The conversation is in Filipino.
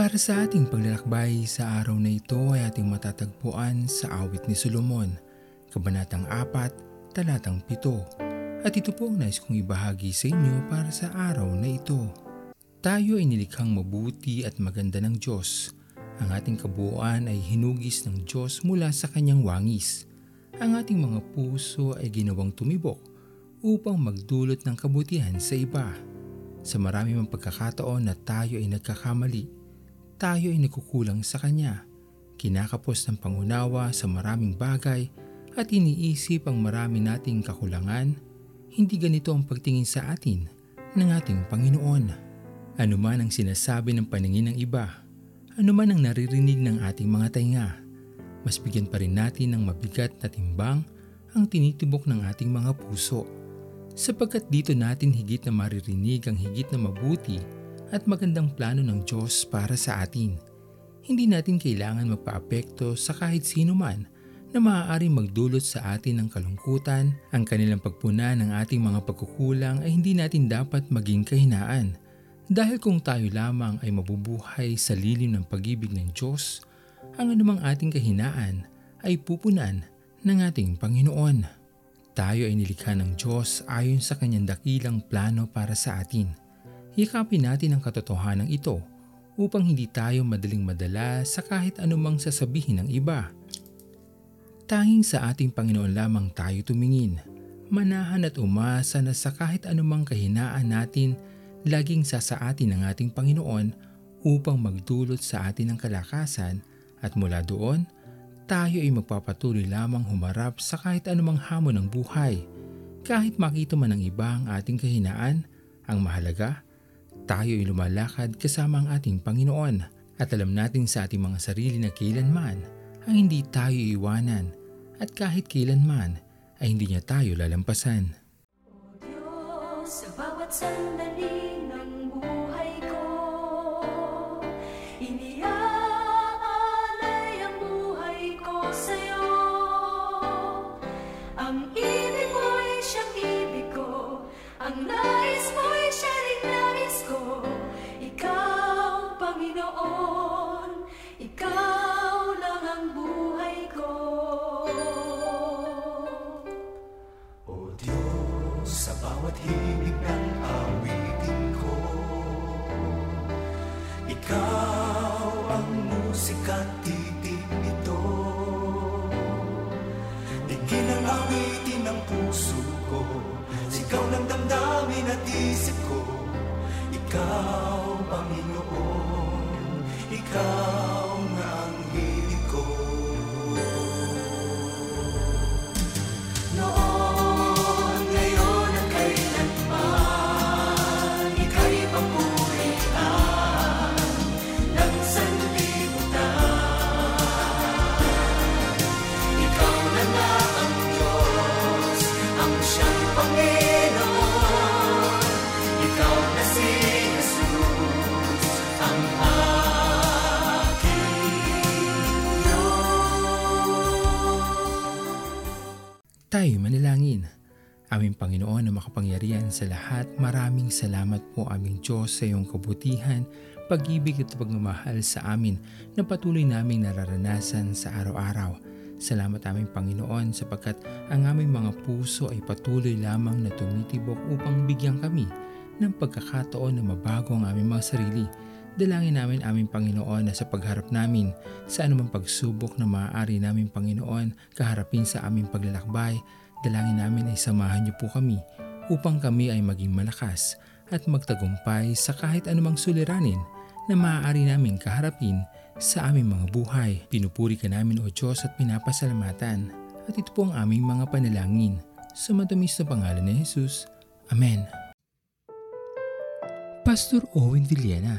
Para sa ating paglalakbay sa araw na ito ay ating matatagpuan sa awit ni Solomon, Kabanatang 4, Talatang 7. At ito po ang nais kong ibahagi sa inyo para sa araw na ito. Tayo ay nilikhang mabuti at maganda ng Diyos. Ang ating kabuuan ay hinugis ng Diyos mula sa kanyang wangis. Ang ating mga puso ay ginawang tumibok upang magdulot ng kabutihan sa iba. Sa marami mang pagkakataon na tayo ay nagkakamali, tayo ay nagkukulang sa Kanya. Kinakapos ng pangunawa sa maraming bagay at iniisip ang marami nating kakulangan, hindi ganito ang pagtingin sa atin ng ating Panginoon. Ano man ang sinasabi ng paningin ng iba, ano man ang naririnig ng ating mga tainga, mas bigyan pa rin natin ng mabigat na timbang ang tinitibok ng ating mga puso. Sapagkat dito natin higit na maririnig ang higit na mabuti at magandang plano ng Diyos para sa atin. Hindi natin kailangan magpaapekto sa kahit sino man na maaaring magdulot sa atin ng kalungkutan, ang kanilang pagpuna ng ating mga pagkukulang ay hindi natin dapat maging kahinaan. Dahil kung tayo lamang ay mabubuhay sa lilim ng pag-ibig ng Diyos, ang anumang ating kahinaan ay pupunan ng ating Panginoon. Tayo ay nilikha ng Diyos ayon sa kanyang dakilang plano para sa atin. Yakapin natin ang katotohanan ito upang hindi tayo madaling madala sa kahit anumang sasabihin ng iba. Tanging sa ating Panginoon lamang tayo tumingin, manahan at umasa na sa kahit anumang kahinaan natin, laging sasaatin ng ating Panginoon upang magdulot sa atin ng kalakasan at mula doon, tayo ay magpapatuloy lamang humarap sa kahit anumang hamon ng buhay. Kahit makita man ng iba ang ating kahinaan, ang mahalaga tayo ay lumalakad kasama ang ating Panginoon at alam natin sa ating mga sarili na kailanman ang hindi tayo iwanan at kahit kailanman ay hindi niya tayo lalampasan. O Diyos, sa bawat sandali ng buhay ko, iniaalay ang buhay ko sa'yo. Ang ibig mo'y siyang ibig ko, ang nais mo'y at isip ko Ikaw, Panginoon Ikaw Tayo manalangin. Aming Panginoon na makapangyarihan sa lahat, maraming salamat po aming Diyos sa iyong kabutihan, pag-ibig at pagmamahal sa amin na patuloy naming nararanasan sa araw-araw. Salamat aming Panginoon sapagkat ang aming mga puso ay patuloy lamang na tumitibok upang bigyan kami ng pagkakataon na mabago ang aming mga sarili. Dalangin namin aming Panginoon na sa pagharap namin sa anumang pagsubok na maaari namin Panginoon kaharapin sa aming paglalakbay, dalangin namin ay samahan niyo po kami upang kami ay maging malakas at magtagumpay sa kahit anumang suliranin na maaari namin kaharapin sa aming mga buhay. Pinupuri ka namin o Diyos at pinapasalamatan. At ito po ang aming mga panalangin. Sa matamis na pangalan ni Jesus. Amen. Pastor Owen Villena,